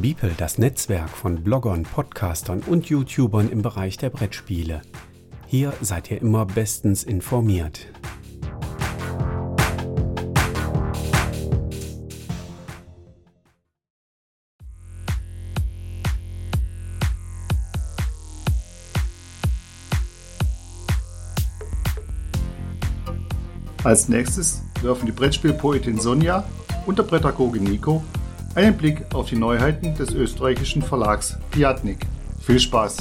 Beeple, das Netzwerk von Bloggern, Podcastern und YouTubern im Bereich der Brettspiele. Hier seid ihr immer bestens informiert. Als nächstes werfen die Brettspielpoetin Sonja und der Prädagoge Nico einen Blick auf die Neuheiten des österreichischen Verlags Piatnik. Viel Spaß!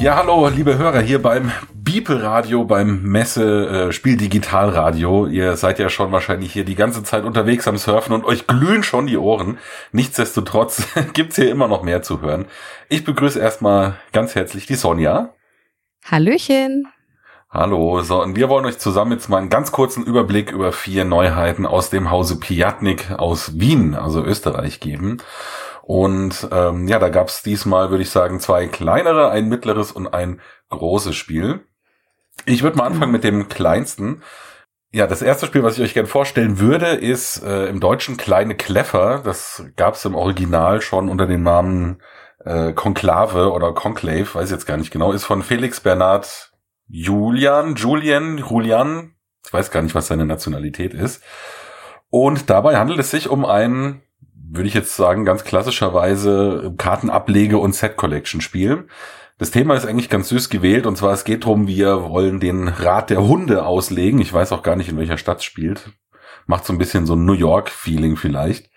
Ja, hallo, liebe Hörer, hier beim Beeple Radio, beim Messe äh, Spiel Digital Radio. Ihr seid ja schon wahrscheinlich hier die ganze Zeit unterwegs am Surfen und euch glühen schon die Ohren. Nichtsdestotrotz gibt's hier immer noch mehr zu hören. Ich begrüße erstmal ganz herzlich die Sonja. Hallöchen. Hallo, so, und wir wollen euch zusammen jetzt mal einen ganz kurzen Überblick über vier Neuheiten aus dem Hause Piatnik aus Wien, also Österreich, geben. Und ähm, ja, da gab's diesmal, würde ich sagen, zwei kleinere, ein mittleres und ein großes Spiel. Ich würde mal anfangen mit dem kleinsten. Ja, das erste Spiel, was ich euch gerne vorstellen würde, ist äh, im Deutschen Kleine Kleffer. Das gab's im Original schon unter dem Namen äh, Konklave oder Conclave, weiß ich jetzt gar nicht genau, ist von Felix Bernhard Julian, Julian, Julian, ich weiß gar nicht, was seine Nationalität ist. Und dabei handelt es sich um ein, würde ich jetzt sagen, ganz klassischerweise Kartenablege- und Set-Collection-Spiel. Das Thema ist eigentlich ganz süß gewählt und zwar es geht darum, wir wollen den Rat der Hunde auslegen. Ich weiß auch gar nicht, in welcher Stadt es spielt. Macht so ein bisschen so ein New York-Feeling vielleicht.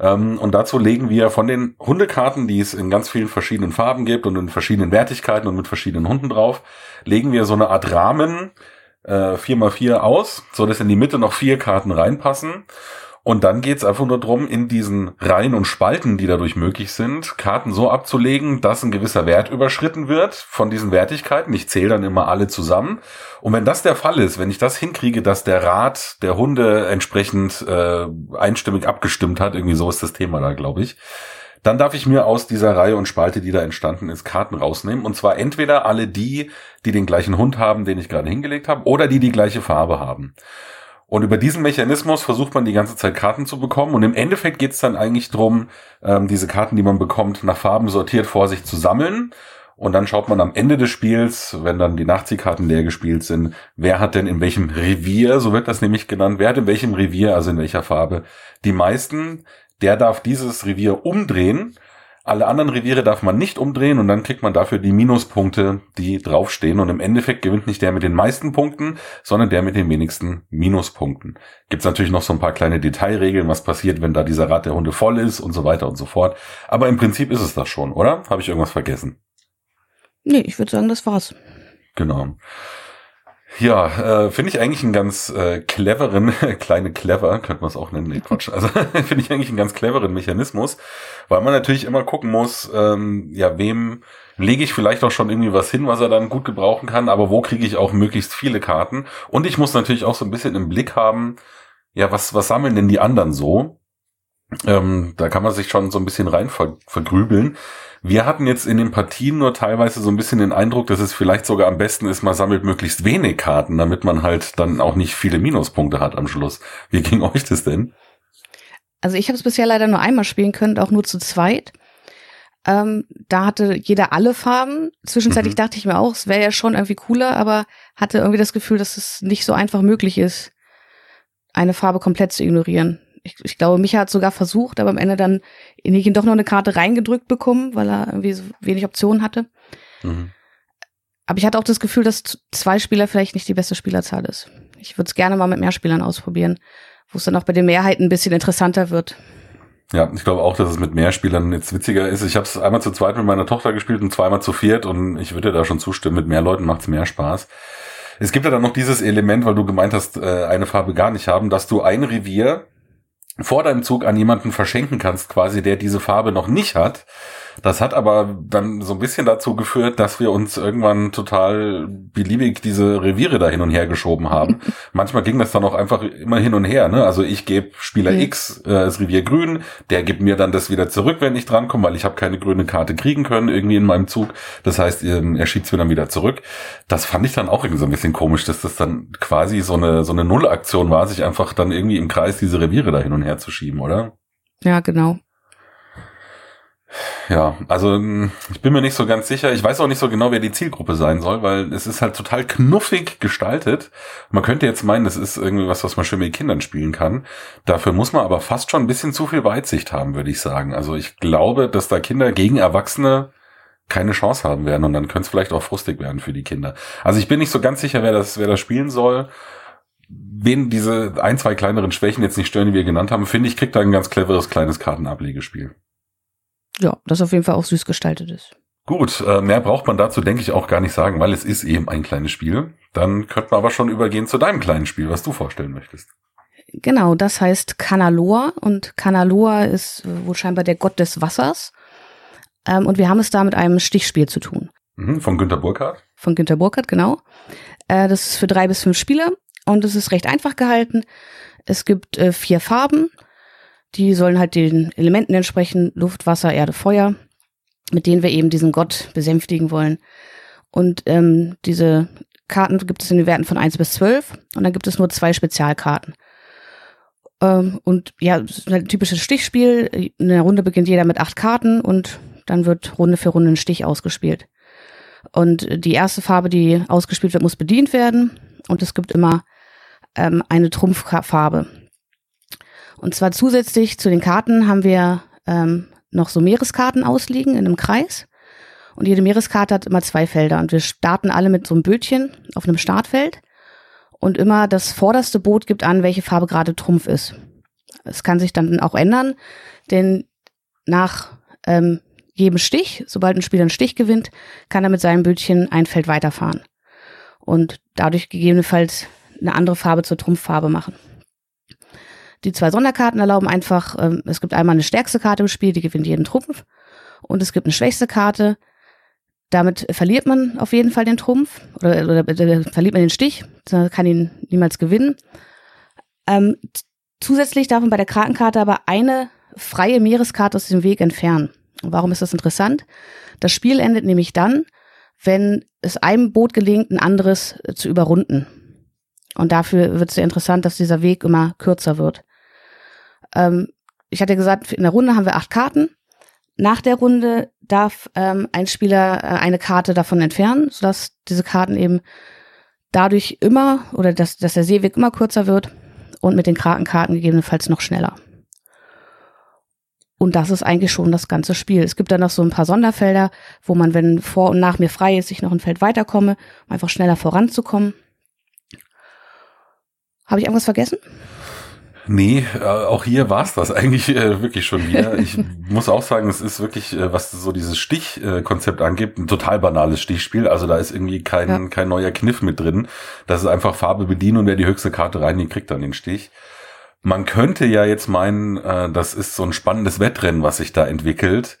Ähm, und dazu legen wir von den Hundekarten, die es in ganz vielen verschiedenen Farben gibt und in verschiedenen Wertigkeiten und mit verschiedenen Hunden drauf, legen wir so eine Art Rahmen äh, 4x4 aus, so dass in die Mitte noch vier Karten reinpassen. Und dann geht's einfach nur drum, in diesen Reihen und Spalten, die dadurch möglich sind, Karten so abzulegen, dass ein gewisser Wert überschritten wird von diesen Wertigkeiten. Ich zähle dann immer alle zusammen. Und wenn das der Fall ist, wenn ich das hinkriege, dass der Rat der Hunde entsprechend äh, einstimmig abgestimmt hat, irgendwie so ist das Thema da, glaube ich, dann darf ich mir aus dieser Reihe und Spalte, die da entstanden ist, Karten rausnehmen. Und zwar entweder alle die, die den gleichen Hund haben, den ich gerade hingelegt habe, oder die die gleiche Farbe haben. Und über diesen Mechanismus versucht man die ganze Zeit Karten zu bekommen. Und im Endeffekt geht es dann eigentlich drum, ähm, diese Karten, die man bekommt, nach Farben sortiert vor sich zu sammeln. Und dann schaut man am Ende des Spiels, wenn dann die Nachziehkarten leer gespielt sind, wer hat denn in welchem Revier, so wird das nämlich genannt, wer hat in welchem Revier, also in welcher Farbe, die meisten. Der darf dieses Revier umdrehen alle anderen Reviere darf man nicht umdrehen und dann kriegt man dafür die Minuspunkte, die draufstehen. Und im Endeffekt gewinnt nicht der mit den meisten Punkten, sondern der mit den wenigsten Minuspunkten. Gibt's natürlich noch so ein paar kleine Detailregeln, was passiert, wenn da dieser Rad der Hunde voll ist und so weiter und so fort. Aber im Prinzip ist es das schon, oder? Habe ich irgendwas vergessen? Nee, ich würde sagen, das war's. Genau. Ja, äh, finde ich eigentlich einen ganz äh, cleveren, kleine clever, könnte man es auch nennen, nee, Quatsch. Also finde ich eigentlich einen ganz cleveren Mechanismus, weil man natürlich immer gucken muss, ähm, ja, wem lege ich vielleicht auch schon irgendwie was hin, was er dann gut gebrauchen kann, aber wo kriege ich auch möglichst viele Karten? Und ich muss natürlich auch so ein bisschen im Blick haben, ja, was, was sammeln denn die anderen so? Ähm, da kann man sich schon so ein bisschen rein ver vergrübeln. Wir hatten jetzt in den Partien nur teilweise so ein bisschen den Eindruck, dass es vielleicht sogar am besten ist, man sammelt möglichst wenig Karten, damit man halt dann auch nicht viele Minuspunkte hat am Schluss. Wie ging euch das denn? Also ich habe es bisher leider nur einmal spielen können, auch nur zu zweit. Ähm, da hatte jeder alle Farben. Zwischenzeitlich mhm. dachte ich mir auch, es wäre ja schon irgendwie cooler, aber hatte irgendwie das Gefühl, dass es nicht so einfach möglich ist, eine Farbe komplett zu ignorieren ich, ich glaube, Micha hat sogar versucht, aber am Ende dann in ihn doch noch eine Karte reingedrückt bekommen, weil er irgendwie so wenig Optionen hatte. Mhm. Aber ich hatte auch das Gefühl, dass zwei Spieler vielleicht nicht die beste Spielerzahl ist. Ich würde es gerne mal mit mehr Spielern ausprobieren, wo es dann auch bei den Mehrheiten ein bisschen interessanter wird. Ja, ich glaube auch, dass es mit mehr Spielern jetzt witziger ist. Ich habe es einmal zu zweit mit meiner Tochter gespielt und zweimal zu viert und ich würde da schon zustimmen, mit mehr Leuten macht es mehr Spaß. Es gibt ja dann noch dieses Element, weil du gemeint hast, äh, eine Farbe gar nicht haben, dass du ein Revier vor deinem Zug an jemanden verschenken kannst, quasi, der diese Farbe noch nicht hat. Das hat aber dann so ein bisschen dazu geführt, dass wir uns irgendwann total beliebig diese Reviere da hin und her geschoben haben. Manchmal ging das dann auch einfach immer hin und her. Ne? Also ich gebe Spieler mhm. X äh, das Revier grün, der gibt mir dann das wieder zurück, wenn ich drankomme, weil ich habe keine grüne Karte kriegen können irgendwie in meinem Zug. Das heißt, ähm, er schiebt mir dann wieder zurück. Das fand ich dann auch irgendwie so ein bisschen komisch, dass das dann quasi so eine so eine Nullaktion war, sich einfach dann irgendwie im Kreis diese Reviere da hin und her zu schieben, oder? Ja, genau. Ja, also hm, ich bin mir nicht so ganz sicher. Ich weiß auch nicht so genau, wer die Zielgruppe sein soll, weil es ist halt total knuffig gestaltet. Man könnte jetzt meinen, das ist irgendwie was, was man schön mit Kindern spielen kann. Dafür muss man aber fast schon ein bisschen zu viel Weitsicht haben, würde ich sagen. Also ich glaube, dass da Kinder gegen Erwachsene keine Chance haben werden und dann könnte es vielleicht auch frustig werden für die Kinder. Also ich bin nicht so ganz sicher, wer das, wer das spielen soll. Wen diese ein, zwei kleineren Schwächen jetzt nicht stören, die wir genannt haben, finde ich, kriegt da ein ganz cleveres kleines Kartenablegespiel ja, das auf jeden Fall auch süß gestaltet ist. Gut, äh, mehr braucht man dazu, denke ich, auch gar nicht sagen, weil es ist eben ein kleines Spiel. Dann könnten wir aber schon übergehen zu deinem kleinen Spiel, was du vorstellen möchtest. Genau, das heißt Kanaloa und Kanaloa ist wohl scheinbar der Gott des Wassers. Ähm, und wir haben es da mit einem Stichspiel zu tun. Mhm, von Günter Burkhardt? Von Günter Burkhardt, genau. Äh, das ist für drei bis fünf Spieler und es ist recht einfach gehalten. Es gibt äh, vier Farben die sollen halt den Elementen entsprechen, Luft, Wasser, Erde, Feuer, mit denen wir eben diesen Gott besänftigen wollen. Und ähm, diese Karten gibt es in den Werten von 1 bis 12 und dann gibt es nur zwei Spezialkarten. Ähm, und ja, ist ein typisches Stichspiel. In der Runde beginnt jeder mit acht Karten und dann wird Runde für Runde ein Stich ausgespielt. Und die erste Farbe, die ausgespielt wird, muss bedient werden. Und es gibt immer ähm, eine Trumpffarbe. Und zwar zusätzlich zu den Karten haben wir ähm, noch so Meereskarten ausliegen in einem Kreis. Und jede Meereskarte hat immer zwei Felder. Und wir starten alle mit so einem Bötchen auf einem Startfeld. Und immer das vorderste Boot gibt an, welche Farbe gerade Trumpf ist. Es kann sich dann auch ändern, denn nach ähm, jedem Stich, sobald ein Spieler einen Stich gewinnt, kann er mit seinem Bötchen ein Feld weiterfahren. Und dadurch gegebenenfalls eine andere Farbe zur Trumpffarbe machen. Die zwei Sonderkarten erlauben einfach, ähm, es gibt einmal eine stärkste Karte im Spiel, die gewinnt jeden Trumpf. Und es gibt eine schwächste Karte. Damit verliert man auf jeden Fall den Trumpf oder, oder, oder verliert man den Stich, kann ihn niemals gewinnen. Ähm, zusätzlich darf man bei der Kartenkarte aber eine freie Meereskarte aus dem Weg entfernen. Und warum ist das interessant? Das Spiel endet nämlich dann, wenn es einem Boot gelingt, ein anderes zu überrunden. Und dafür wird es sehr interessant, dass dieser Weg immer kürzer wird. Ähm, ich hatte gesagt, in der Runde haben wir acht Karten. Nach der Runde darf ähm, ein Spieler äh, eine Karte davon entfernen, sodass diese Karten eben dadurch immer oder dass, dass der Seeweg immer kürzer wird und mit den Krakenkarten gegebenenfalls noch schneller. Und das ist eigentlich schon das ganze Spiel. Es gibt dann noch so ein paar Sonderfelder, wo man, wenn vor und nach mir frei ist, ich noch ein Feld weiterkomme, um einfach schneller voranzukommen. Habe ich irgendwas vergessen? Nee, äh, auch hier war es das eigentlich äh, wirklich schon wieder. Ich muss auch sagen, es ist wirklich, äh, was so dieses Stichkonzept angibt, ein total banales Stichspiel. Also da ist irgendwie kein, ja. kein neuer Kniff mit drin. Das ist einfach Farbe bedienen und wer die höchste Karte rein, kriegt dann den Stich. Man könnte ja jetzt meinen, äh, das ist so ein spannendes Wettrennen, was sich da entwickelt.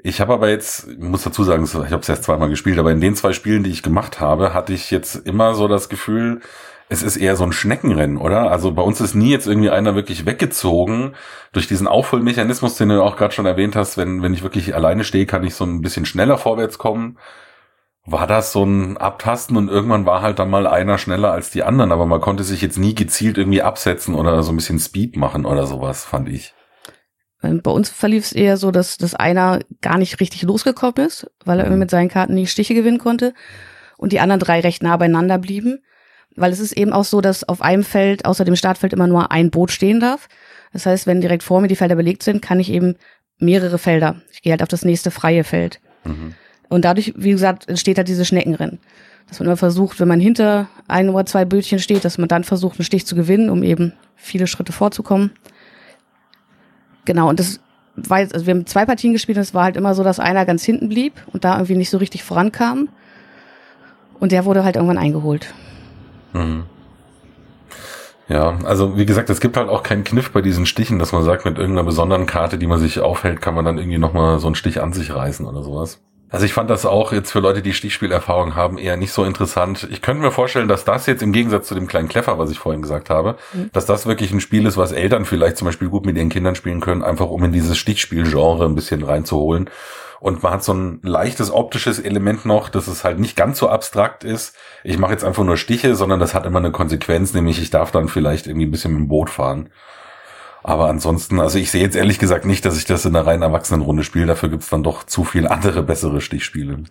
Ich habe aber jetzt, ich muss dazu sagen, ich habe es erst zweimal gespielt, aber in den zwei Spielen, die ich gemacht habe, hatte ich jetzt immer so das Gefühl, es ist eher so ein Schneckenrennen, oder? Also bei uns ist nie jetzt irgendwie einer wirklich weggezogen durch diesen Aufholmechanismus, den du auch gerade schon erwähnt hast. Wenn, wenn ich wirklich alleine stehe, kann ich so ein bisschen schneller vorwärts kommen. War das so ein Abtasten und irgendwann war halt dann mal einer schneller als die anderen, aber man konnte sich jetzt nie gezielt irgendwie absetzen oder so ein bisschen Speed machen oder sowas, fand ich. Ähm, bei uns verlief es eher so, dass, dass einer gar nicht richtig losgekommen ist, weil er mhm. irgendwie mit seinen Karten nie Stiche gewinnen konnte und die anderen drei recht nah beieinander blieben weil es ist eben auch so, dass auf einem Feld außer dem Startfeld immer nur ein Boot stehen darf. Das heißt, wenn direkt vor mir die Felder belegt sind, kann ich eben mehrere Felder. Ich gehe halt auf das nächste freie Feld. Mhm. Und dadurch, wie gesagt, entsteht halt diese Schneckenrennen. Dass man immer versucht, wenn man hinter ein oder zwei Bötchen steht, dass man dann versucht, einen Stich zu gewinnen, um eben viele Schritte vorzukommen. Genau, und das war jetzt, also wir haben zwei Partien gespielt und es war halt immer so, dass einer ganz hinten blieb und da irgendwie nicht so richtig vorankam. Und der wurde halt irgendwann eingeholt. Mhm. Ja, also wie gesagt, es gibt halt auch keinen Kniff bei diesen Stichen, dass man sagt, mit irgendeiner besonderen Karte, die man sich aufhält, kann man dann irgendwie nochmal so einen Stich an sich reißen oder sowas. Also ich fand das auch jetzt für Leute, die Stichspielerfahrung haben, eher nicht so interessant. Ich könnte mir vorstellen, dass das jetzt im Gegensatz zu dem kleinen Kleffer, was ich vorhin gesagt habe, mhm. dass das wirklich ein Spiel ist, was Eltern vielleicht zum Beispiel gut mit ihren Kindern spielen können, einfach um in dieses Stichspielgenre ein bisschen reinzuholen. Und man hat so ein leichtes optisches Element noch, dass es halt nicht ganz so abstrakt ist. Ich mache jetzt einfach nur Stiche, sondern das hat immer eine Konsequenz, nämlich ich darf dann vielleicht irgendwie ein bisschen mit dem Boot fahren. Aber ansonsten, also ich sehe jetzt ehrlich gesagt nicht, dass ich das in einer rein Erwachsenenrunde spiele. Dafür gibt's dann doch zu viel andere, bessere Stichspiele.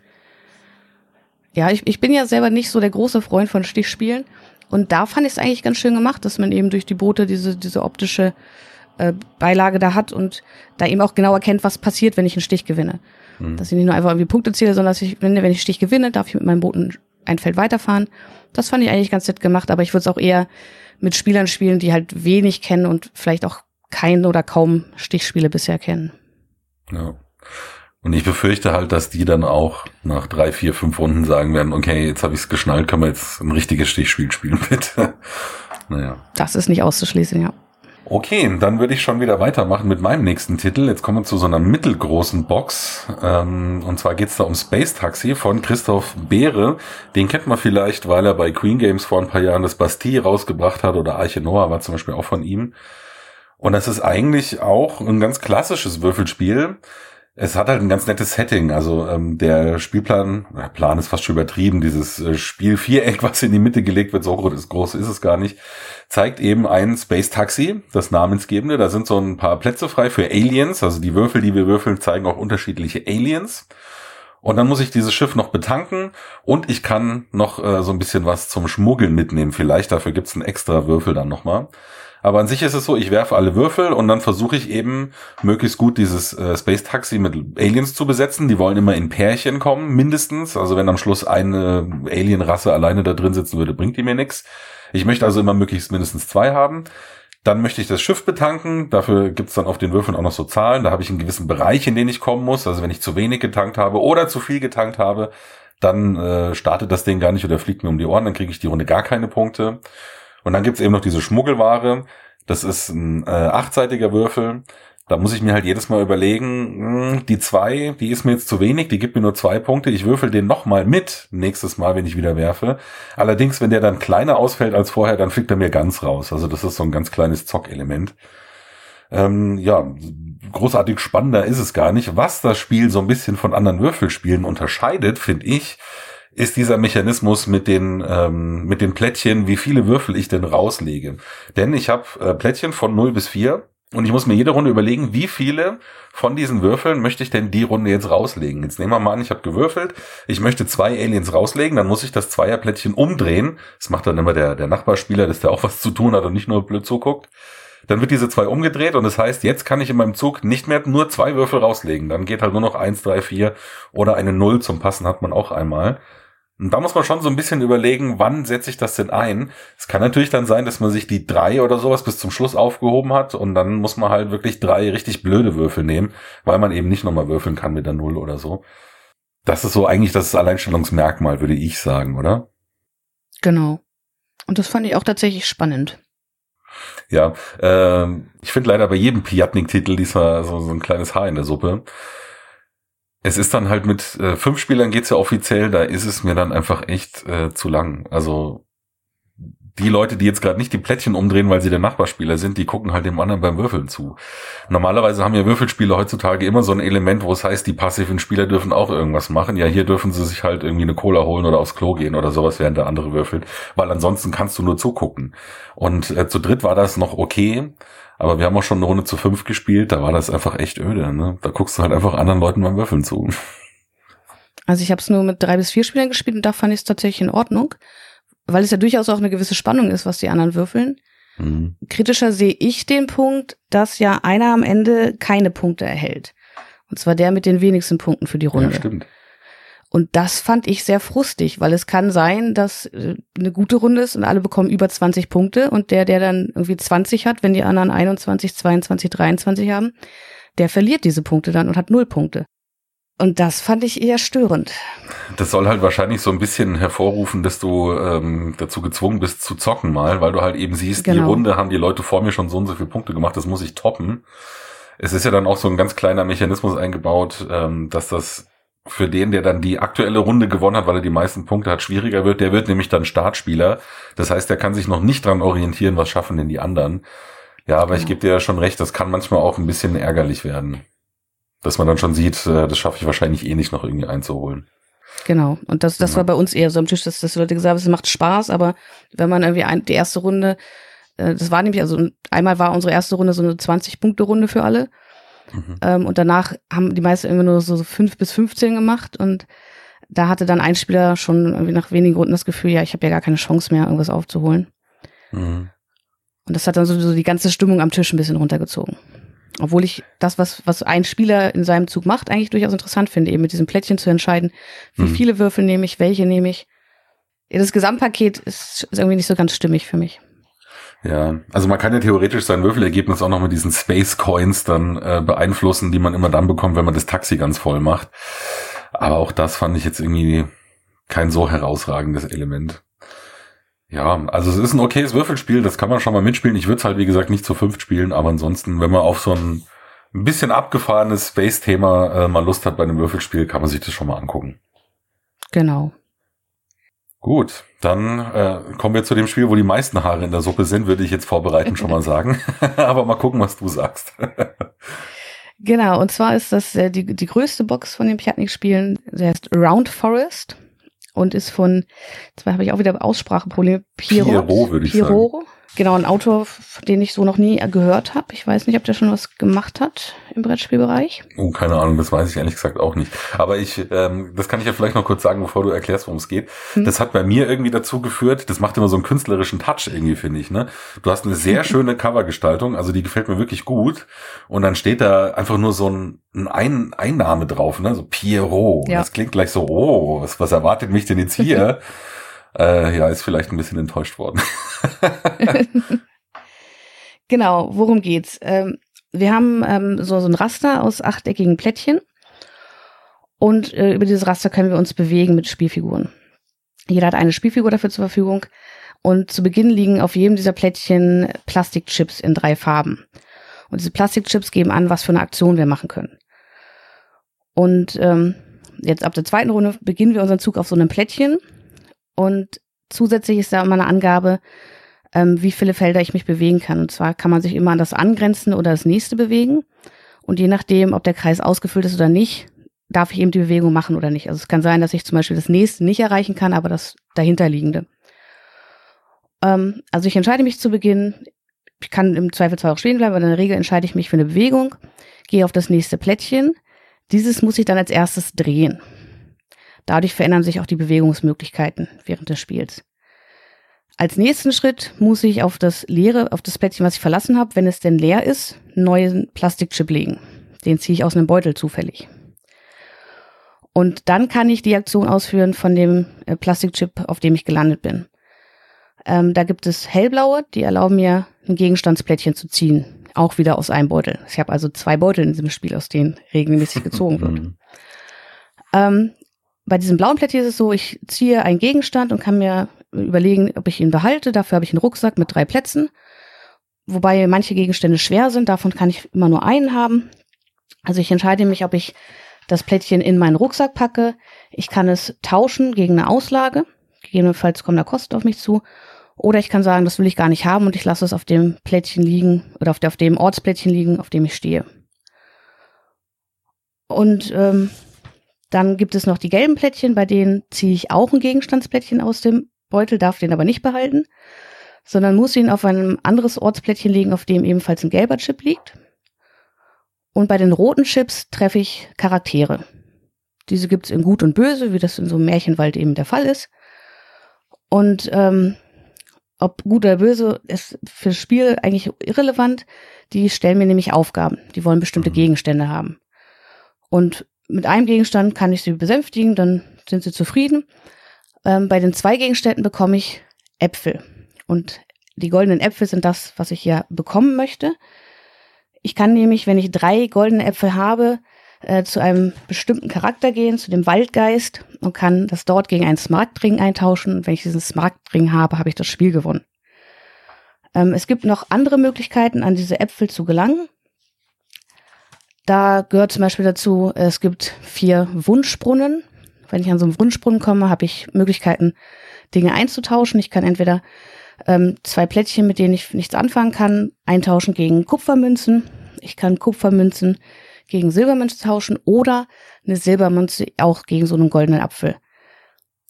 Ja, ich, ich bin ja selber nicht so der große Freund von Stichspielen. Und da fand ich es eigentlich ganz schön gemacht, dass man eben durch die Boote diese, diese optische äh, Beilage da hat und da eben auch genau erkennt, was passiert, wenn ich einen Stich gewinne. Mhm. Dass ich nicht nur einfach irgendwie Punkte zähle, sondern dass ich, wenn, wenn ich Stich gewinne, darf ich mit meinem Boot ein Feld weiterfahren. Das fand ich eigentlich ganz nett gemacht, aber ich würde es auch eher mit Spielern spielen, die halt wenig kennen und vielleicht auch kein oder kaum Stichspiele bisher kennen. Ja. Und ich befürchte halt, dass die dann auch nach drei, vier, fünf Runden sagen werden, okay, jetzt habe ich es geschnallt, kann man jetzt ein richtiges Stichspiel spielen, bitte. naja. Das ist nicht auszuschließen, ja. Okay, dann würde ich schon wieder weitermachen mit meinem nächsten Titel. Jetzt kommen wir zu so einer mittelgroßen Box. Ähm, und zwar geht's da um Space Taxi von Christoph Beere. Den kennt man vielleicht, weil er bei Queen Games vor ein paar Jahren das Bastille rausgebracht hat oder Arche Noah war zum Beispiel auch von ihm. Und das ist eigentlich auch ein ganz klassisches Würfelspiel. Es hat halt ein ganz nettes Setting. Also ähm, der Spielplan, der Plan ist fast schon übertrieben. Dieses äh, Spielviereck, was in die Mitte gelegt wird, so groß ist, groß ist es gar nicht, zeigt eben ein Space Taxi, das namensgebende. Da sind so ein paar Plätze frei für Aliens. Also die Würfel, die wir würfeln, zeigen auch unterschiedliche Aliens. Und dann muss ich dieses Schiff noch betanken und ich kann noch äh, so ein bisschen was zum Schmuggeln mitnehmen. Vielleicht dafür gibt's einen extra Würfel dann nochmal. Aber an sich ist es so, ich werfe alle Würfel und dann versuche ich eben möglichst gut dieses äh, Space Taxi mit Aliens zu besetzen. Die wollen immer in Pärchen kommen, mindestens. Also wenn am Schluss eine Alien-Rasse alleine da drin sitzen würde, bringt die mir nichts. Ich möchte also immer möglichst mindestens zwei haben. Dann möchte ich das Schiff betanken. Dafür gibt's dann auf den Würfeln auch noch so Zahlen. Da habe ich einen gewissen Bereich, in den ich kommen muss. Also wenn ich zu wenig getankt habe oder zu viel getankt habe, dann äh, startet das Ding gar nicht oder fliegt mir um die Ohren. Dann kriege ich die Runde gar keine Punkte. Und dann gibt's eben noch diese Schmuggelware. Das ist ein äh, achtseitiger Würfel. Da muss ich mir halt jedes Mal überlegen, mh, hm, die zwei, die ist mir jetzt zu wenig, die gibt mir nur zwei Punkte. Ich würfel den nochmal mit nächstes Mal, wenn ich wieder werfe. Allerdings, wenn der dann kleiner ausfällt als vorher, dann fliegt er mir ganz raus. Also das ist so ein ganz kleines Zockelement. Ähm, ja, großartig spannender ist es gar nicht. Was das Spiel so ein bisschen von anderen Würfelspielen unterscheidet, finde ich, ist dieser Mechanismus mit den ähm, mit den Plättchen, wie viele Würfel ich denn rauslege. Denn ich habe äh, Plättchen von 0 bis 4 und ich muss mir jede Runde überlegen, wie viele von diesen Würfeln möchte ich denn die Runde jetzt rauslegen. Jetzt nehmen wir mal an, ich habe gewürfelt, ich möchte zwei Aliens rauslegen, dann muss ich das Zweierplättchen umdrehen. Das macht dann immer der, der Nachbarspieler, dass der auch was zu tun hat und nicht nur blöd zuguckt. Dann wird diese zwei umgedreht und das heißt, jetzt kann ich in meinem Zug nicht mehr nur zwei Würfel rauslegen. Dann geht halt nur noch eins, drei, vier oder eine Null zum Passen hat man auch einmal. Und da muss man schon so ein bisschen überlegen, wann setze ich das denn ein? Es kann natürlich dann sein, dass man sich die drei oder sowas bis zum Schluss aufgehoben hat und dann muss man halt wirklich drei richtig blöde Würfel nehmen, weil man eben nicht nochmal würfeln kann mit der Null oder so. Das ist so eigentlich das Alleinstellungsmerkmal, würde ich sagen, oder? Genau. Und das fand ich auch tatsächlich spannend. Ja, äh, ich finde leider bei jedem Piatnik-Titel diesmal so, so ein kleines Haar in der Suppe es ist dann halt mit äh, fünf Spielern geht's ja offiziell, da ist es mir dann einfach echt äh, zu lang. Also die Leute, die jetzt gerade nicht die Plättchen umdrehen, weil sie der Nachbarspieler sind, die gucken halt dem anderen beim Würfeln zu. Normalerweise haben ja Würfelspiele heutzutage immer so ein Element, wo es heißt, die passiven Spieler dürfen auch irgendwas machen. Ja, hier dürfen sie sich halt irgendwie eine Cola holen oder aufs Klo gehen oder sowas, während der andere würfelt, weil ansonsten kannst du nur zugucken. Und äh, zu dritt war das noch okay, aber wir haben auch schon eine Runde zu fünf gespielt, da war das einfach echt öde. Ne? Da guckst du halt einfach anderen Leuten beim Würfeln zu. Also ich habe es nur mit drei bis vier Spielern gespielt und da fand ich es tatsächlich in Ordnung, weil es ja durchaus auch eine gewisse Spannung ist, was die anderen würfeln. Mhm. Kritischer sehe ich den Punkt, dass ja einer am Ende keine Punkte erhält. Und zwar der mit den wenigsten Punkten für die Runde. Ja, stimmt. Und das fand ich sehr frustig, weil es kann sein, dass äh, eine gute Runde ist und alle bekommen über 20 Punkte und der, der dann irgendwie 20 hat, wenn die anderen 21, 22, 23 haben, der verliert diese Punkte dann und hat null Punkte. Und das fand ich eher störend. Das soll halt wahrscheinlich so ein bisschen hervorrufen, dass du ähm, dazu gezwungen bist zu zocken mal, weil du halt eben siehst, genau. die Runde haben die Leute vor mir schon so und so viele Punkte gemacht, das muss ich toppen. Es ist ja dann auch so ein ganz kleiner Mechanismus eingebaut, ähm, dass das für den, der dann die aktuelle Runde gewonnen hat, weil er die meisten Punkte hat, schwieriger wird. Der wird nämlich dann Startspieler. Das heißt, der kann sich noch nicht dran orientieren, was schaffen denn die anderen. Ja, aber ich gebe dir ja schon recht, das kann manchmal auch ein bisschen ärgerlich werden. Dass man dann schon sieht, äh, das schaffe ich wahrscheinlich eh nicht noch irgendwie einzuholen. Genau. Und das, das ja. war bei uns eher so am Tisch, dass, dass die Leute gesagt haben, es macht Spaß, aber wenn man irgendwie ein, die erste Runde, äh, das war nämlich, also einmal war unsere erste Runde so eine 20-Punkte-Runde für alle. Mhm. Ähm, und danach haben die meisten immer nur so fünf bis 15 gemacht und da hatte dann ein Spieler schon irgendwie nach wenigen Runden das Gefühl, ja, ich habe ja gar keine Chance mehr, irgendwas aufzuholen. Mhm. Und das hat dann so, so die ganze Stimmung am Tisch ein bisschen runtergezogen. Obwohl ich das, was, was ein Spieler in seinem Zug macht, eigentlich durchaus interessant finde, eben mit diesem Plättchen zu entscheiden, wie mhm. viele Würfel nehme ich, welche nehme ich. Das Gesamtpaket ist irgendwie nicht so ganz stimmig für mich. Ja, also man kann ja theoretisch sein Würfelergebnis auch noch mit diesen Space Coins dann äh, beeinflussen, die man immer dann bekommt, wenn man das Taxi ganz voll macht. Aber auch das fand ich jetzt irgendwie kein so herausragendes Element. Ja, also es ist ein okayes Würfelspiel, das kann man schon mal mitspielen. Ich würde es halt, wie gesagt, nicht zu fünft spielen, aber ansonsten, wenn man auf so ein bisschen abgefahrenes Space-Thema äh, mal Lust hat bei einem Würfelspiel, kann man sich das schon mal angucken. Genau. Gut, dann äh, kommen wir zu dem Spiel, wo die meisten Haare in der Suppe sind, würde ich jetzt vorbereiten schon mal sagen. Aber mal gucken, was du sagst. genau, und zwar ist das äh, die, die größte Box von den Piatnik-Spielen. Der heißt Round Forest und ist von, zwei habe ich auch wieder Ausspracheprobleme, Pierrot, Pierrot würde ich Pierrot, sagen. Genau, ein Autor, den ich so noch nie gehört habe. Ich weiß nicht, ob der schon was gemacht hat im Brettspielbereich. Oh, keine Ahnung, das weiß ich ehrlich gesagt auch nicht. Aber ich, ähm, das kann ich ja vielleicht noch kurz sagen, bevor du erklärst, worum es geht. Hm. Das hat bei mir irgendwie dazu geführt, das macht immer so einen künstlerischen Touch irgendwie, finde ich. Ne? Du hast eine sehr schöne Covergestaltung, also die gefällt mir wirklich gut. Und dann steht da einfach nur so ein, ein Einnahme drauf, ne? So Pierrot. Ja. Das klingt gleich so, oh, was, was erwartet mich denn jetzt hier? äh, ja, ist vielleicht ein bisschen enttäuscht worden. genau, worum geht's? Ähm, wir haben ähm, so, so ein Raster aus achteckigen Plättchen und äh, über dieses Raster können wir uns bewegen mit Spielfiguren. Jeder hat eine Spielfigur dafür zur Verfügung und zu Beginn liegen auf jedem dieser Plättchen Plastikchips in drei Farben. Und diese Plastikchips geben an, was für eine Aktion wir machen können. Und ähm, jetzt ab der zweiten Runde beginnen wir unseren Zug auf so einem Plättchen und zusätzlich ist da immer eine Angabe, ähm, wie viele Felder ich mich bewegen kann. Und zwar kann man sich immer an das angrenzende oder das nächste bewegen. Und je nachdem, ob der Kreis ausgefüllt ist oder nicht, darf ich eben die Bewegung machen oder nicht. Also es kann sein, dass ich zum Beispiel das nächste nicht erreichen kann, aber das dahinterliegende. Ähm, also ich entscheide mich zu Beginn, ich kann im Zweifelsfall auch stehen bleiben, aber in der Regel entscheide ich mich für eine Bewegung, gehe auf das nächste Plättchen. Dieses muss ich dann als erstes drehen. Dadurch verändern sich auch die Bewegungsmöglichkeiten während des Spiels. Als nächsten Schritt muss ich auf das leere, auf das Plättchen, was ich verlassen habe, wenn es denn leer ist, einen neuen Plastikchip legen. Den ziehe ich aus einem Beutel zufällig. Und dann kann ich die Aktion ausführen von dem äh, Plastikchip, auf dem ich gelandet bin. Ähm, da gibt es hellblaue, die erlauben mir, ein Gegenstandsplättchen zu ziehen. Auch wieder aus einem Beutel. Ich habe also zwei Beutel in diesem Spiel, aus denen regelmäßig gezogen wird. Mhm. ähm, bei diesem blauen Plättchen ist es so, ich ziehe einen Gegenstand und kann mir überlegen, ob ich ihn behalte. Dafür habe ich einen Rucksack mit drei Plätzen. Wobei manche Gegenstände schwer sind, davon kann ich immer nur einen haben. Also ich entscheide mich, ob ich das Plättchen in meinen Rucksack packe. Ich kann es tauschen gegen eine Auslage. Gegebenenfalls kommen da Kosten auf mich zu. Oder ich kann sagen, das will ich gar nicht haben und ich lasse es auf dem Plättchen liegen oder auf, dem Ortsplättchen liegen, auf dem ich stehe. Und ähm, dann gibt es noch die gelben Plättchen, bei denen ziehe ich auch ein Gegenstandsplättchen aus dem Beutel, darf den aber nicht behalten, sondern muss ihn auf ein anderes Ortsplättchen legen, auf dem ebenfalls ein gelber Chip liegt. Und bei den roten Chips treffe ich Charaktere. Diese gibt es in Gut und Böse, wie das in so einem Märchenwald eben der Fall ist. Und ähm, ob gut oder böse ist für das Spiel eigentlich irrelevant. Die stellen mir nämlich Aufgaben. Die wollen bestimmte mhm. Gegenstände haben. Und mit einem Gegenstand kann ich sie besänftigen, dann sind sie zufrieden. Ähm, bei den zwei Gegenständen bekomme ich Äpfel. Und die goldenen Äpfel sind das, was ich hier bekommen möchte. Ich kann nämlich, wenn ich drei goldene Äpfel habe, äh, zu einem bestimmten Charakter gehen, zu dem Waldgeist und kann das dort gegen einen Smaragdring eintauschen. Und wenn ich diesen Smaragdring habe, habe ich das Spiel gewonnen. Ähm, es gibt noch andere Möglichkeiten, an diese Äpfel zu gelangen. Da gehört zum Beispiel dazu, es gibt vier Wunschbrunnen. Wenn ich an so einen Wunschbrunnen komme, habe ich Möglichkeiten, Dinge einzutauschen. Ich kann entweder ähm, zwei Plättchen, mit denen ich nichts anfangen kann, eintauschen gegen Kupfermünzen. Ich kann Kupfermünzen gegen Silbermünze tauschen oder eine Silbermünze auch gegen so einen goldenen Apfel.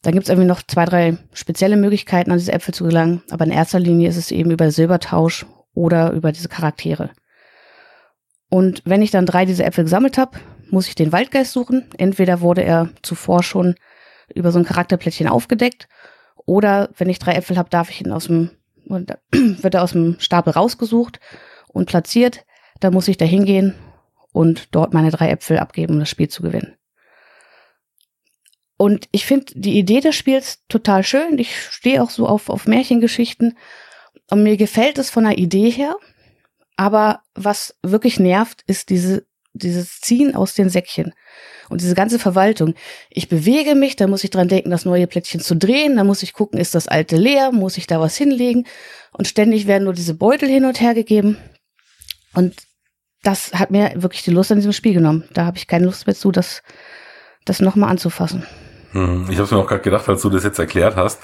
Dann gibt es irgendwie noch zwei, drei spezielle Möglichkeiten, an diese Äpfel zu gelangen, aber in erster Linie ist es eben über Silbertausch oder über diese Charaktere. Und wenn ich dann drei dieser Äpfel gesammelt habe, muss ich den Waldgeist suchen. Entweder wurde er zuvor schon über so ein Charakterplättchen aufgedeckt oder wenn ich drei Äpfel habe, darf ich ihn aus dem, wird er aus dem Stapel rausgesucht und platziert. Da muss ich da hingehen und dort meine drei Äpfel abgeben, um das Spiel zu gewinnen. Und ich finde die Idee des Spiels total schön. Ich stehe auch so auf, auf Märchengeschichten. Und mir gefällt es von der Idee her. Aber was wirklich nervt, ist diese, dieses Ziehen aus den Säckchen. Und diese ganze Verwaltung. Ich bewege mich, da muss ich dran denken, das neue Plättchen zu drehen, da muss ich gucken, ist das alte leer, muss ich da was hinlegen? Und ständig werden nur diese Beutel hin und her gegeben. Und das hat mir wirklich die Lust an diesem Spiel genommen. Da habe ich keine Lust mehr zu, das, das nochmal anzufassen. Hm, ich habe mir auch gerade gedacht, als du das jetzt erklärt hast.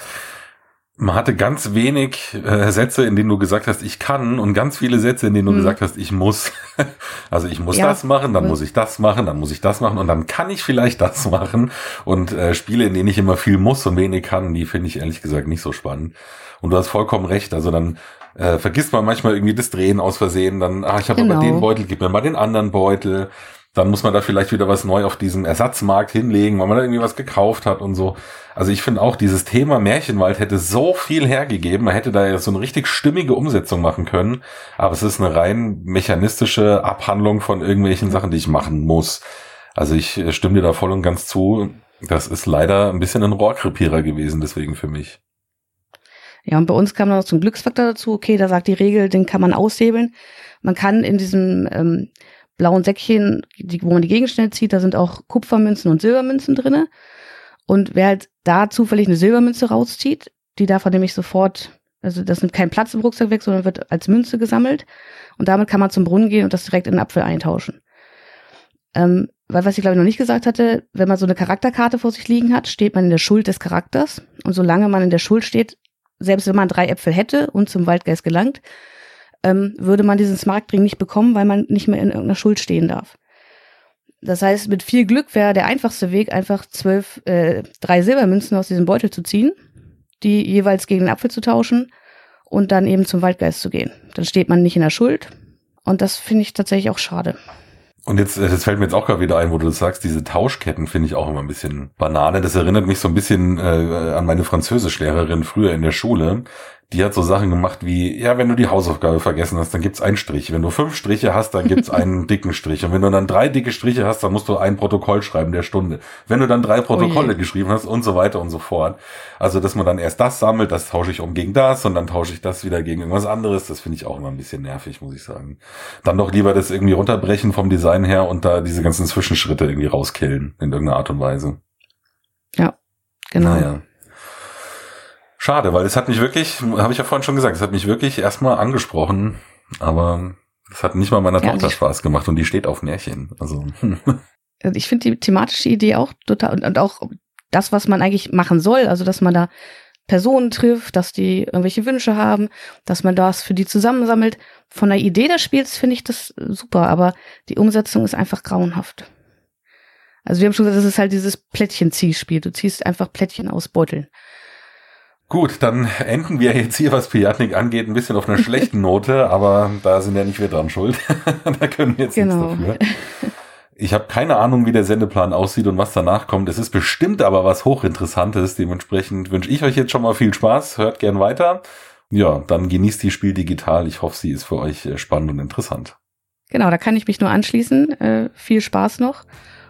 Man hatte ganz wenig äh, Sätze, in denen du gesagt hast, ich kann, und ganz viele Sätze, in denen du hm. gesagt hast, ich muss. also ich muss ja. das machen, dann muss ich das machen, dann muss ich das machen und dann kann ich vielleicht das machen. Und äh, Spiele, in denen ich immer viel muss und wenig kann, die finde ich ehrlich gesagt nicht so spannend. Und du hast vollkommen recht. Also dann äh, vergisst man manchmal irgendwie das Drehen aus Versehen, dann, ah, ich habe genau. aber den Beutel, gib mir mal den anderen Beutel. Dann muss man da vielleicht wieder was neu auf diesem Ersatzmarkt hinlegen, weil man da irgendwie was gekauft hat und so. Also ich finde auch, dieses Thema Märchenwald hätte so viel hergegeben. Man hätte da ja so eine richtig stimmige Umsetzung machen können. Aber es ist eine rein mechanistische Abhandlung von irgendwelchen Sachen, die ich machen muss. Also ich äh, stimme dir da voll und ganz zu. Das ist leider ein bisschen ein Rohrkrepierer gewesen, deswegen für mich. Ja, und bei uns kam noch zum Glücksfaktor dazu, okay, da sagt die Regel, den kann man aushebeln. Man kann in diesem ähm, blauen Säckchen, die, wo man die Gegenstände zieht, da sind auch Kupfermünzen und Silbermünzen drinne. Und wer halt da zufällig eine Silbermünze rauszieht, die darf er nämlich sofort, also das nimmt keinen Platz im Rucksack weg, sondern wird als Münze gesammelt. Und damit kann man zum Brunnen gehen und das direkt in den Apfel eintauschen. Ähm, weil was ich glaube ich noch nicht gesagt hatte, wenn man so eine Charakterkarte vor sich liegen hat, steht man in der Schuld des Charakters. Und solange man in der Schuld steht, selbst wenn man drei Äpfel hätte und zum Waldgeist gelangt, ähm, würde man diesen Smaragdring nicht bekommen, weil man nicht mehr in irgendeiner Schuld stehen darf. Das heißt, mit viel Glück wäre der einfachste Weg, einfach zwölf, äh, drei Silbermünzen aus diesem Beutel zu ziehen, die jeweils gegen den Apfel zu tauschen und dann eben zum Waldgeist zu gehen. Dann steht man nicht in der Schuld. Und das finde ich tatsächlich auch schade. Und jetzt, das fällt mir jetzt auch gerade wieder ein, wo du das sagst, diese Tauschketten finde ich auch immer ein bisschen Banane. Das erinnert mich so ein bisschen äh, an meine Französischlehrerin früher in der Schule die hat so Sachen gemacht wie, ja, wenn du die Hausaufgabe vergessen hast, dann gibt's einen Strich. Wenn du fünf Striche hast, dann gibt's einen dicken Strich. Und wenn du dann drei dicke Striche hast, dann musst du ein Protokoll schreiben der Stunde. Wenn du dann drei Protokolle oh geschrieben hast und so weiter und so fort. Also, dass man dann erst das sammelt, das tausche ich um gegen das und dann tausche ich das wieder gegen irgendwas anderes. Das finde ich auch immer ein bisschen nervig, muss ich sagen. Dann doch lieber das irgendwie runterbrechen vom Design her und da diese ganzen Zwischenschritte irgendwie rauskillen in irgendeiner Art und Weise. Ja, genau. Naja. Schade, weil es hat mich wirklich, habe ich ja vorhin schon gesagt, es hat mich wirklich erstmal angesprochen, aber es hat nicht mal meiner ja, Tochter Spaß gemacht und die steht auf Märchen. Also, also ich finde die thematische Idee auch total und, und auch das, was man eigentlich machen soll, also dass man da Personen trifft, dass die irgendwelche Wünsche haben, dass man das für die zusammensammelt. Von der Idee des Spiels finde ich das super, aber die Umsetzung ist einfach grauenhaft. Also wir haben schon gesagt, das ist halt dieses Plättchen-Ziehspiel. Du ziehst einfach Plättchen aus Beuteln. Gut, dann enden wir jetzt hier, was Piatnik angeht, ein bisschen auf einer schlechten Note, aber da sind ja nicht wir dran schuld. da können wir jetzt genau. nichts dafür. Ich habe keine Ahnung, wie der Sendeplan aussieht und was danach kommt. Es ist bestimmt aber was hochinteressantes. Dementsprechend wünsche ich euch jetzt schon mal viel Spaß. Hört gern weiter. Ja, dann genießt die Spiel digital. Ich hoffe, sie ist für euch äh, spannend und interessant. Genau, da kann ich mich nur anschließen. Äh, viel Spaß noch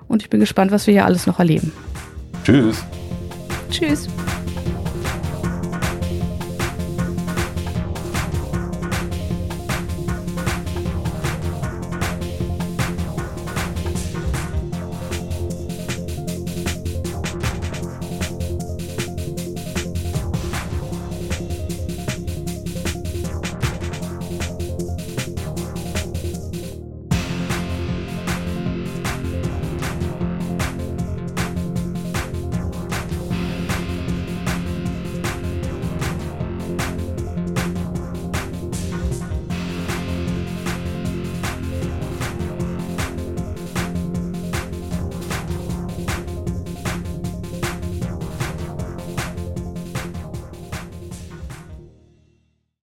und ich bin gespannt, was wir hier alles noch erleben. Tschüss. Tschüss.